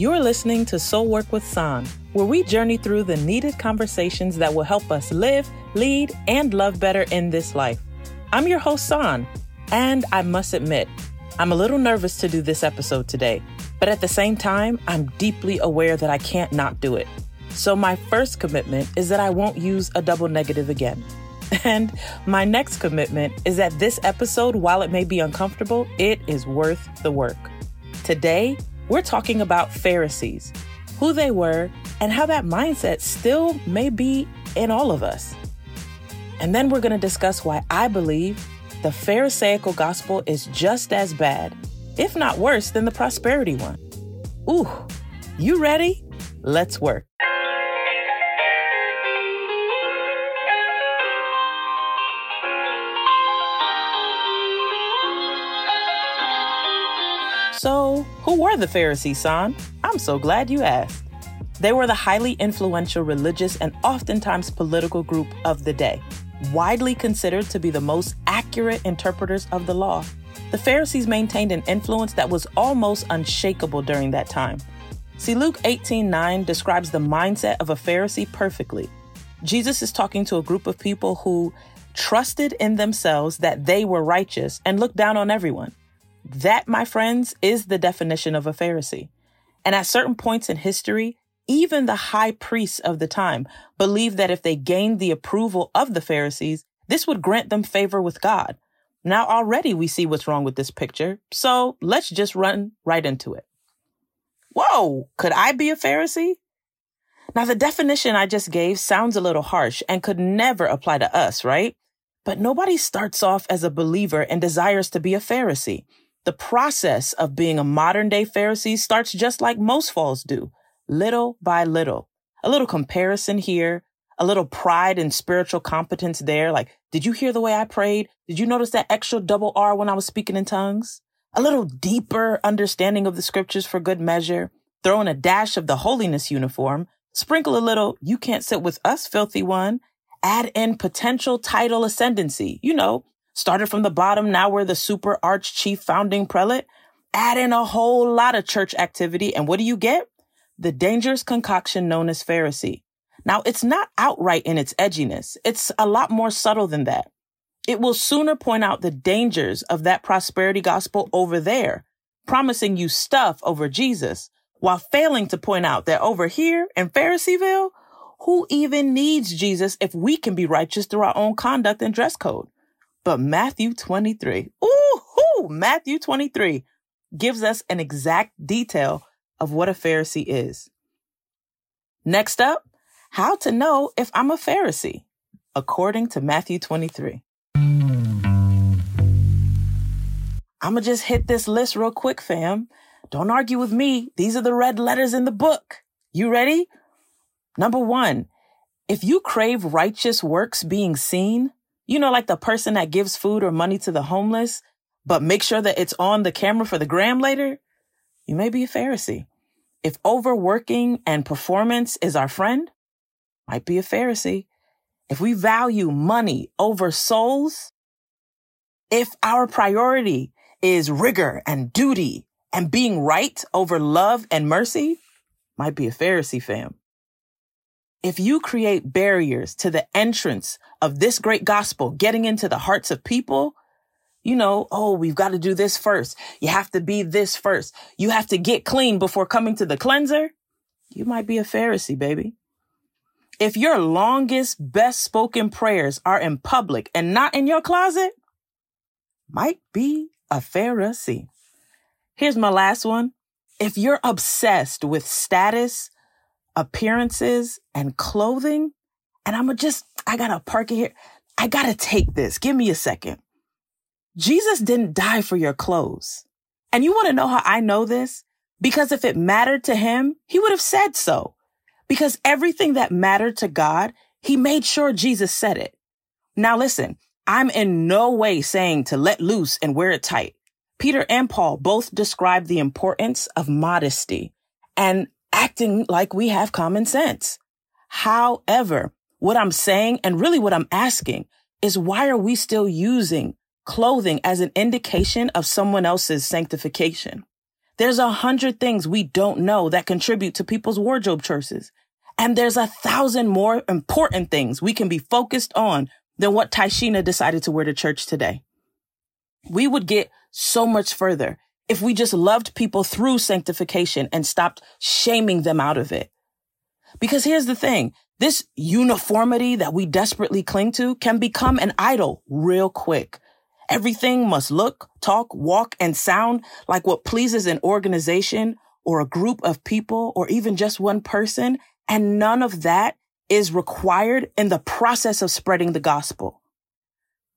You're listening to Soul Work with Sahn, where we journey through the needed conversations that will help us live, lead, and love better in this life. I'm your host, Sahn, and I must admit, I'm a little nervous to do this episode today, but at the same time, I'm deeply aware that I can't not do it. So, my first commitment is that I won't use a double negative again. And my next commitment is that this episode, while it may be uncomfortable, it is worth the work. Today, we're talking about Pharisees, who they were, and how that mindset still may be in all of us. And then we're going to discuss why I believe the Pharisaical gospel is just as bad, if not worse, than the prosperity one. Ooh, you ready? Let's work. Who were the Pharisees, Sahn? I'm so glad you asked. They were the highly influential religious and oftentimes political group of the day, widely considered to be the most accurate interpreters of the law. The Pharisees maintained an influence that was almost unshakable during that time. See, Luke 18:9 describes the mindset of a Pharisee perfectly. Jesus is talking to a group of people who trusted in themselves that they were righteous and looked down on everyone. That, my friends, is the definition of a Pharisee. And at certain points in history, even the high priests of the time believed that if they gained the approval of the Pharisees, this would grant them favor with God. Now already we see what's wrong with this picture, so let's just run right into it. Whoa, could I be a Pharisee? Now the definition I just gave sounds a little harsh and could never apply to us, right? But nobody starts off as a believer and desires to be a Pharisee. The process of being a modern day Pharisee starts just like most falls do, little by little. A little comparison here, a little pride and spiritual competence there. Like, did you hear the way I prayed? Did you notice that extra double R when I was speaking in tongues? A little deeper understanding of the scriptures for good measure. Throw in a dash of the holiness uniform. Sprinkle a little, you can't sit with us, filthy one. Add in potential title ascendancy. You know, Started from the bottom, now we're the super arch chief founding prelate. Add in a whole lot of church activity, and what do you get? The dangerous concoction known as Pharisee. Now, it's not outright in its edginess. It's a lot more subtle than that. It will sooner point out the dangers of that prosperity gospel over there, promising you stuff over Jesus, while failing to point out that over here in Phariseeville, who even needs Jesus if we can be righteous through our own conduct and dress code? But Matthew 23, ooh, Matthew 23 gives us an exact detail of what a Pharisee is. Next up, how to know if I'm a Pharisee, according to Matthew 23. I'm gonna just hit this list real quick, fam. Don't argue with me. These are the red letters in the book. You ready? Number one, if you crave righteous works being seen, you know, like the person that gives food or money to the homeless, but make sure that it's on the camera for the gram later, you may be a Pharisee. If overworking and performance is our friend, might be a Pharisee. If we value money over souls, if our priority is rigor and duty and being right over love and mercy, might be a Pharisee fam. If you create barriers to the entrance of this great gospel getting into the hearts of people, you know, oh, we've got to do this first. You have to be this first. You have to get clean before coming to the cleanser. You might be a Pharisee, baby. If your longest, best spoken prayers are in public and not in your closet, might be a Pharisee. Here's my last one. If you're obsessed with status, appearances and clothing. And I'm just, I gotta park it here. I gotta take this. Give me a second. Jesus didn't die for your clothes. And you want to know how I know this? Because if it mattered to him, he would have said so. Because everything that mattered to God, he made sure Jesus said it. Now listen, I'm in no way saying to let loose and wear it tight. Peter and Paul both describe the importance of modesty. And acting like we have common sense. However, what I'm saying and really what I'm asking is why are we still using clothing as an indication of someone else's sanctification? There's a hundred things we don't know that contribute to people's wardrobe choices. And there's a thousand more important things we can be focused on than what Tyshina decided to wear to church today. We would get so much further if we just loved people through sanctification and stopped shaming them out of it. Because here's the thing. This uniformity that we desperately cling to can become an idol real quick. Everything must look, talk, walk, and sound like what pleases an organization or a group of people or even just one person. And none of that is required in the process of spreading the gospel.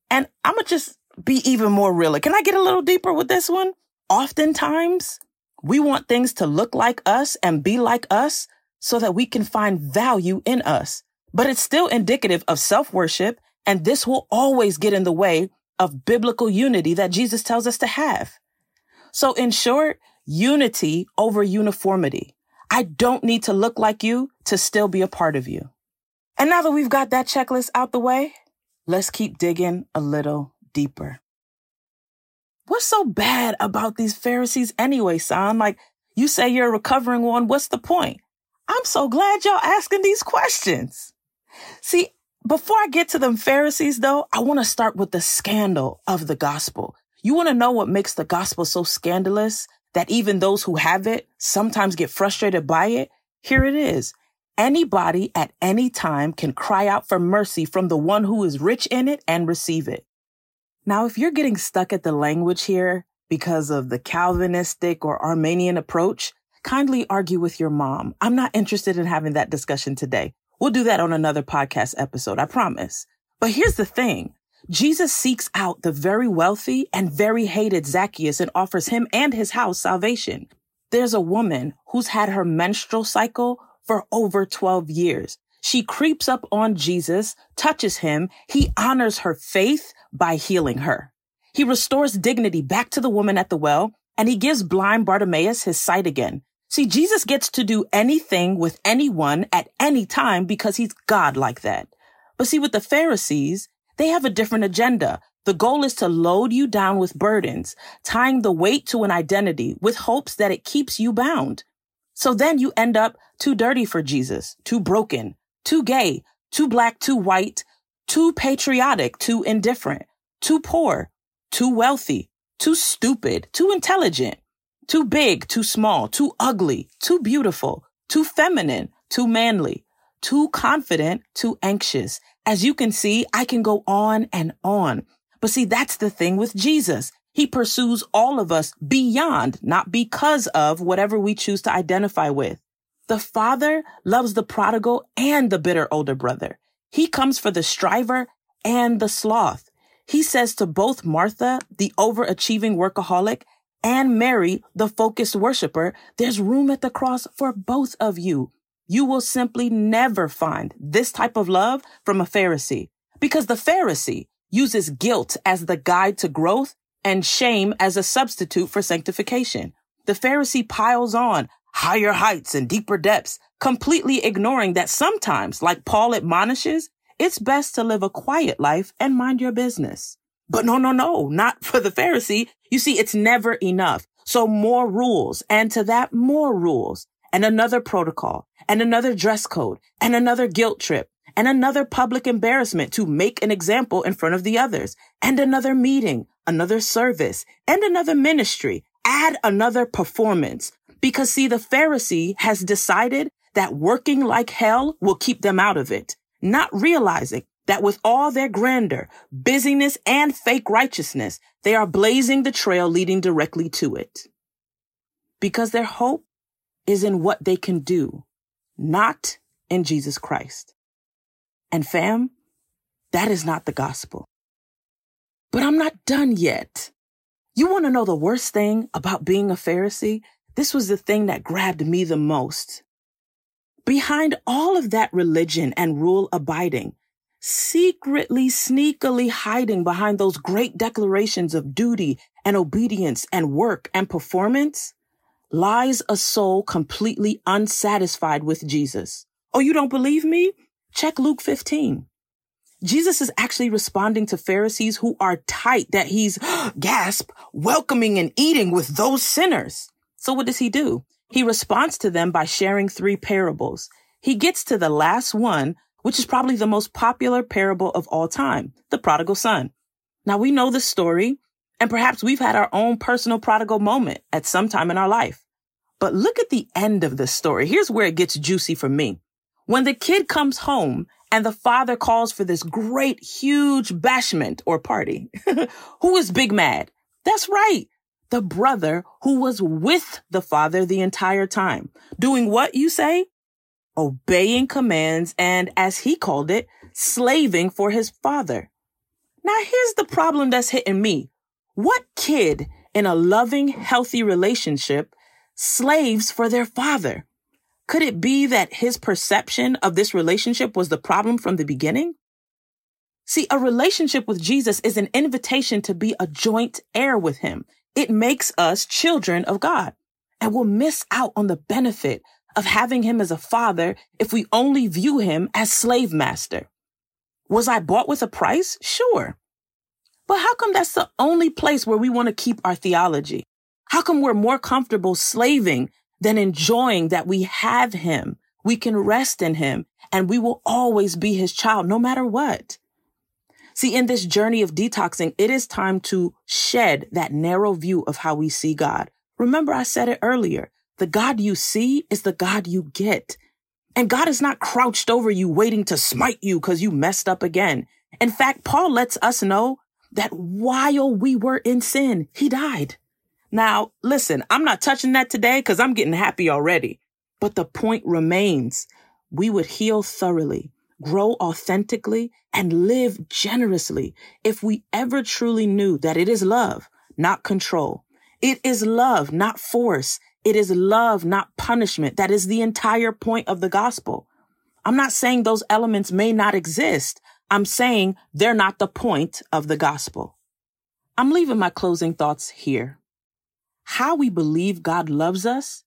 And I'm going to just be even more real. Can I get a little deeper with this one? Oftentimes, we want things to look like us and be like us so that we can find value in us. But it's still indicative of self-worship, and this will always get in the way of biblical unity that Jesus tells us to have. So in short, unity over uniformity. I don't need to look like you to still be a part of you. And now that we've got that checklist out the way, let's keep digging a little deeper. What's so bad about these Pharisees anyway, Sahn? Like, you say you're a recovering one. What's the point? I'm so glad y'all asking these questions. See, before I get to them Pharisees though, I want to start with the scandal of the gospel. You want to know what makes the gospel so scandalous that even those who have it sometimes get frustrated by it? Here it is. Anybody at any time can cry out for mercy from the one who is rich in it and receive it. Now, if you're getting stuck at the language here because of the Calvinistic or Arminian approach, kindly argue with your mom. I'm not interested in having that discussion today. We'll do that on another podcast episode, I promise. But here's the thing. Jesus seeks out the very wealthy and very hated Zacchaeus and offers him and his house salvation. There's a woman who's had her menstrual cycle for over 12 years. She creeps up on Jesus, touches him. He honors her faith by healing her. He restores dignity back to the woman at the well, and he gives blind Bartimaeus his sight again. See, Jesus gets to do anything with anyone at any time because he's God like that. But see, with the Pharisees, they have a different agenda. The goal is to load you down with burdens, tying the weight to an identity with hopes that it keeps you bound. So then you end up too dirty for Jesus, too broken, too gay, too black, too white, too patriotic, too indifferent, too poor, too wealthy, too stupid, too intelligent, too big, too small, too ugly, too beautiful, too feminine, too manly, too confident, too anxious. As you can see, I can go on and on. But see, that's the thing with Jesus. He pursues all of us beyond, not because of whatever we choose to identify with. The father loves the prodigal and the bitter older brother. He comes for the striver and the sloth. He says to both Martha, the overachieving workaholic, and Mary, the focused worshiper, there's room at the cross for both of you. You will simply never find this type of love from a Pharisee because the Pharisee uses guilt as the guide to growth and shame as a substitute for sanctification. The Pharisee piles on higher heights and deeper depths, completely ignoring that sometimes, like Paul admonishes, it's best to live a quiet life and mind your business. But no, no, no, not for the Pharisee. You see, it's never enough. So more rules and to that more rules and another protocol and another dress code and another guilt trip and another public embarrassment to make an example in front of the others and another meeting, another service and another ministry. Add another performance because see, the Pharisee has decided that working like hell will keep them out of it, not realizing that with all their grandeur, busyness, and fake righteousness, they are blazing the trail leading directly to it. Because their hope is in what they can do, not in Jesus Christ. And fam, that is not the gospel. But I'm not done yet. You want to know the worst thing about being a Pharisee? This was the thing that grabbed me the most. Behind all of that religion and rule abiding, secretly, sneakily hiding behind those great declarations of duty and obedience and work and performance lies a soul completely unsatisfied with Jesus. Oh, you don't believe me? Check Luke 15. Jesus is actually responding to Pharisees who are tight that he's, gasp, welcoming and eating with those sinners. So what does he do? He responds to them by sharing three parables. He gets to the last one, which is probably the most popular parable of all time, the prodigal son. Now we know the story, and perhaps we've had our own personal prodigal moment at some time in our life. But look at the end of the story. Here's where it gets juicy for me. When the kid comes home and the father calls for this great, huge bashment or party, who is big mad? That's right. The brother who was with the father the entire time. Doing what you say? Obeying commands and, as he called it, slaving for his father. Now here's the problem that's hitting me. What kid in a loving, healthy relationship slaves for their father? Could it be that his perception of this relationship was the problem from the beginning? See, a relationship with Jesus is an invitation to be a joint heir with him. It makes us children of God and we'll miss out on the benefit of having him as a father if we only view him as slave master. Was I bought with a price? Sure. But how come that's the only place where we want to keep our theology? How come we're more comfortable slaving than enjoying that we have him? We can rest in him and we will always be his child no matter what. See, in this journey of detoxing, it is time to shed that narrow view of how we see God. Remember, I said it earlier. The God you see is the God you get. And God is not crouched over you waiting to smite you because you messed up again. In fact, Paul lets us know that while we were in sin, he died. Now, listen, I'm not touching that today because I'm getting happy already. But the point remains we would heal thoroughly grow authentically, and live generously if we ever truly knew that it is love, not control. It is love, not force. It is love, not punishment. That is the entire point of the gospel. I'm not saying those elements may not exist. I'm saying they're not the point of the gospel. I'm leaving my closing thoughts here. How we believe God loves us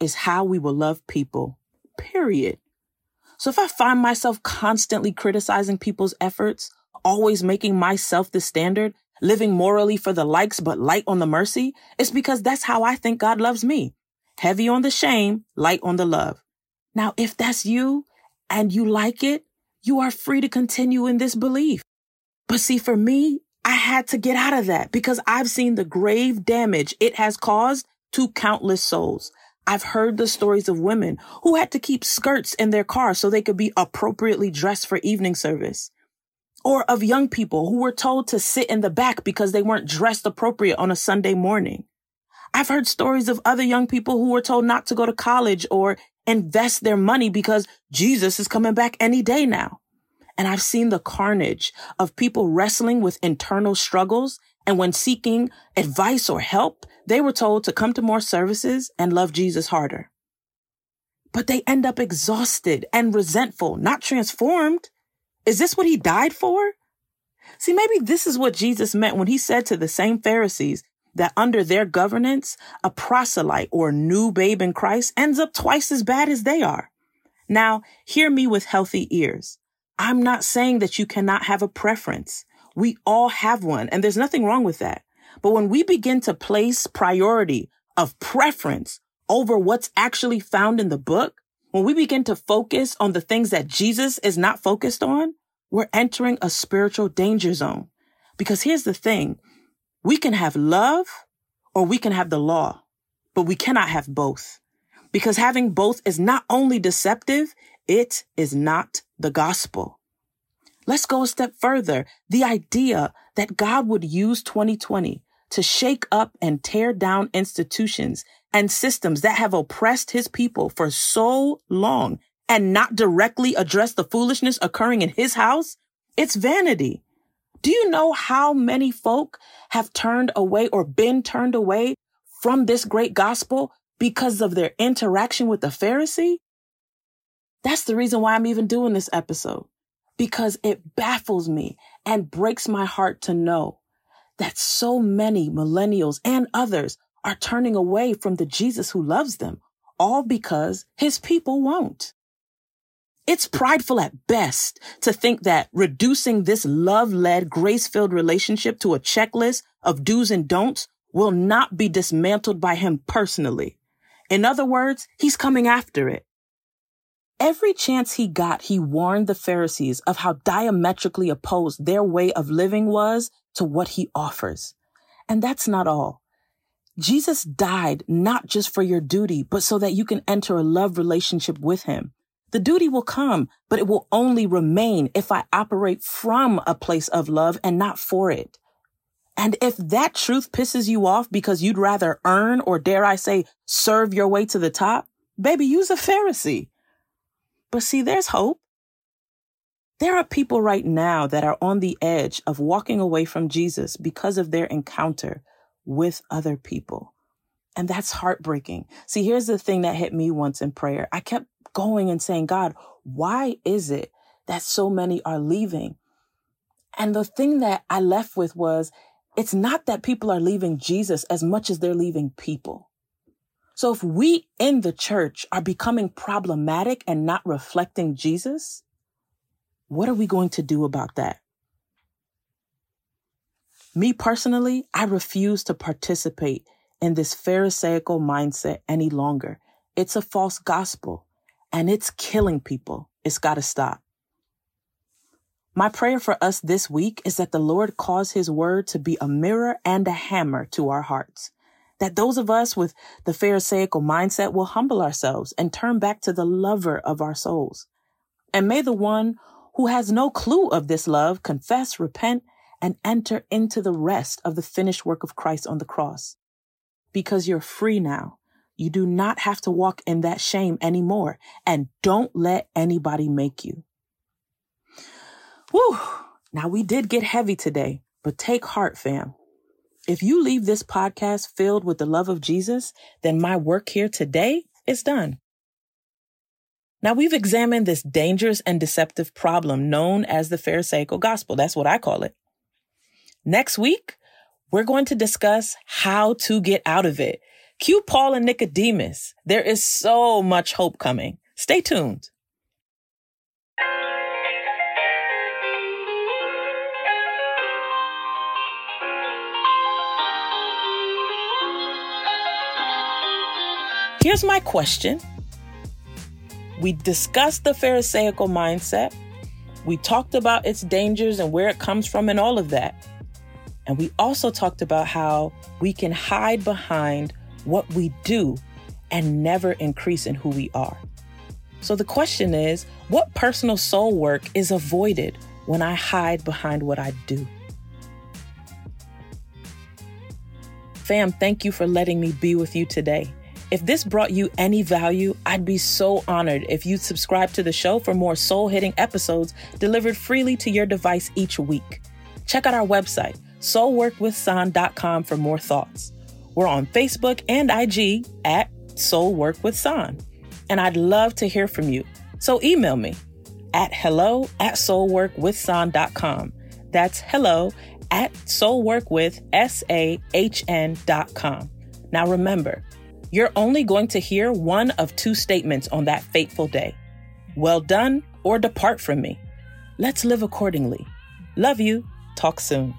is how we will love people. Period. So if I find myself constantly criticizing people's efforts, always making myself the standard, living morally for the likes but light on the mercy, it's because that's how I think God loves me. Heavy on the shame, light on the love. Now, if that's you and you like it, you are free to continue in this belief. But see, for me, I had to get out of that because I've seen the grave damage it has caused to countless souls. I've heard the stories of women who had to keep skirts in their car so they could be appropriately dressed for evening service. Or of young people who were told to sit in the back because they weren't dressed appropriate on a Sunday morning. I've heard stories of other young people who were told not to go to college or invest their money because Jesus is coming back any day now. And I've seen the carnage of people wrestling with internal struggles. And when seeking advice or help, they were told to come to more services and love Jesus harder. But they end up exhausted and resentful, not transformed. Is this what he died for? See, maybe this is what Jesus meant when he said to the same Pharisees that under their governance, a proselyte or new babe in Christ ends up twice as bad as they are. Now, hear me with healthy ears. I'm not saying that you cannot have a preference. We all have one, and there's nothing wrong with that. But when we begin to place priority of preference over what's actually found in the book, when we begin to focus on the things that Jesus is not focused on, we're entering a spiritual danger zone. Because here's the thing. We can have love or we can have the law, but we cannot have both. Because having both is not only deceptive, it is not the gospel. Let's go a step further. The idea that God would use 2020 to shake up and tear down institutions and systems that have oppressed his people for so long and not directly address the foolishness occurring in his house, it's vanity. Do you know how many folk have turned away or been turned away from this great gospel because of their interaction with the Pharisee? That's the reason why I'm even doing this episode, because it baffles me and breaks my heart to know that so many millennials and others are turning away from the Jesus who loves them, all because his people won't. It's prideful at best to think that reducing this love-led, grace-filled relationship to a checklist of do's and don'ts will not be dismantled by him personally. In other words, he's coming after it. Every chance he got, he warned the Pharisees of how diametrically opposed their way of living was to what he offers. And that's not all. Jesus died not just for your duty, but so that you can enter a love relationship with him. The duty will come, but it will only remain if I operate from a place of love and not for it. And if that truth pisses you off because you'd rather earn or dare I say serve your way to the top, baby, use a Pharisee. But see, there's hope. There are people right now that are on the edge of walking away from Jesus because of their encounter with other people. And that's heartbreaking. See, here's the thing that hit me once in prayer. I kept going and saying, God, why is it that so many are leaving? And the thing that I left with was, it's not that people are leaving Jesus as much as they're leaving people. So if we in the church are becoming problematic and not reflecting Jesus, what are we going to do about that? Me personally, I refuse to participate in this Pharisaical mindset any longer. It's a false gospel and it's killing people. It's got to stop. My prayer for us this week is that the Lord cause his word to be a mirror and a hammer to our hearts that those of us with the Pharisaical mindset will humble ourselves and turn back to the lover of our souls. And may the one who has no clue of this love confess, repent, and enter into the rest of the finished work of Christ on the cross. Because you're free now. You do not have to walk in that shame anymore. And don't let anybody make you. Whew. Now we did get heavy today, but take heart, fam. If you leave this podcast filled with the love of Jesus, then my work here today is done. Now we've examined this dangerous and deceptive problem known as the Pharisaical gospel. That's what I call it. Next week, we're going to discuss how to get out of it. Cue Paul and Nicodemus. There is so much hope coming. Stay tuned. Here's my question. We discussed the Pharisaical mindset. We talked about its dangers and where it comes from and all of that. And we also talked about how we can hide behind what we do and never increase in who we are. So the question is what personal soul work is avoided when I hide behind what I do? Fam, thank you for letting me be with you today. If this brought you any value, I'd be so honored if you'd subscribe to the show for more soul hitting episodes delivered freely to your device each week. Check out our website, soulworkwithsahn.com, for more thoughts. We're on Facebook and IG at Soul Work with Sahn. And I'd love to hear from you. So email me at hello at soulworkwithsahn.com. That's hello at soulworkwith.s-a-h-n.com. Now remember, you're only going to hear one of two statements on that fateful day. Well done or depart from me. Let's live accordingly. Love you. Talk soon.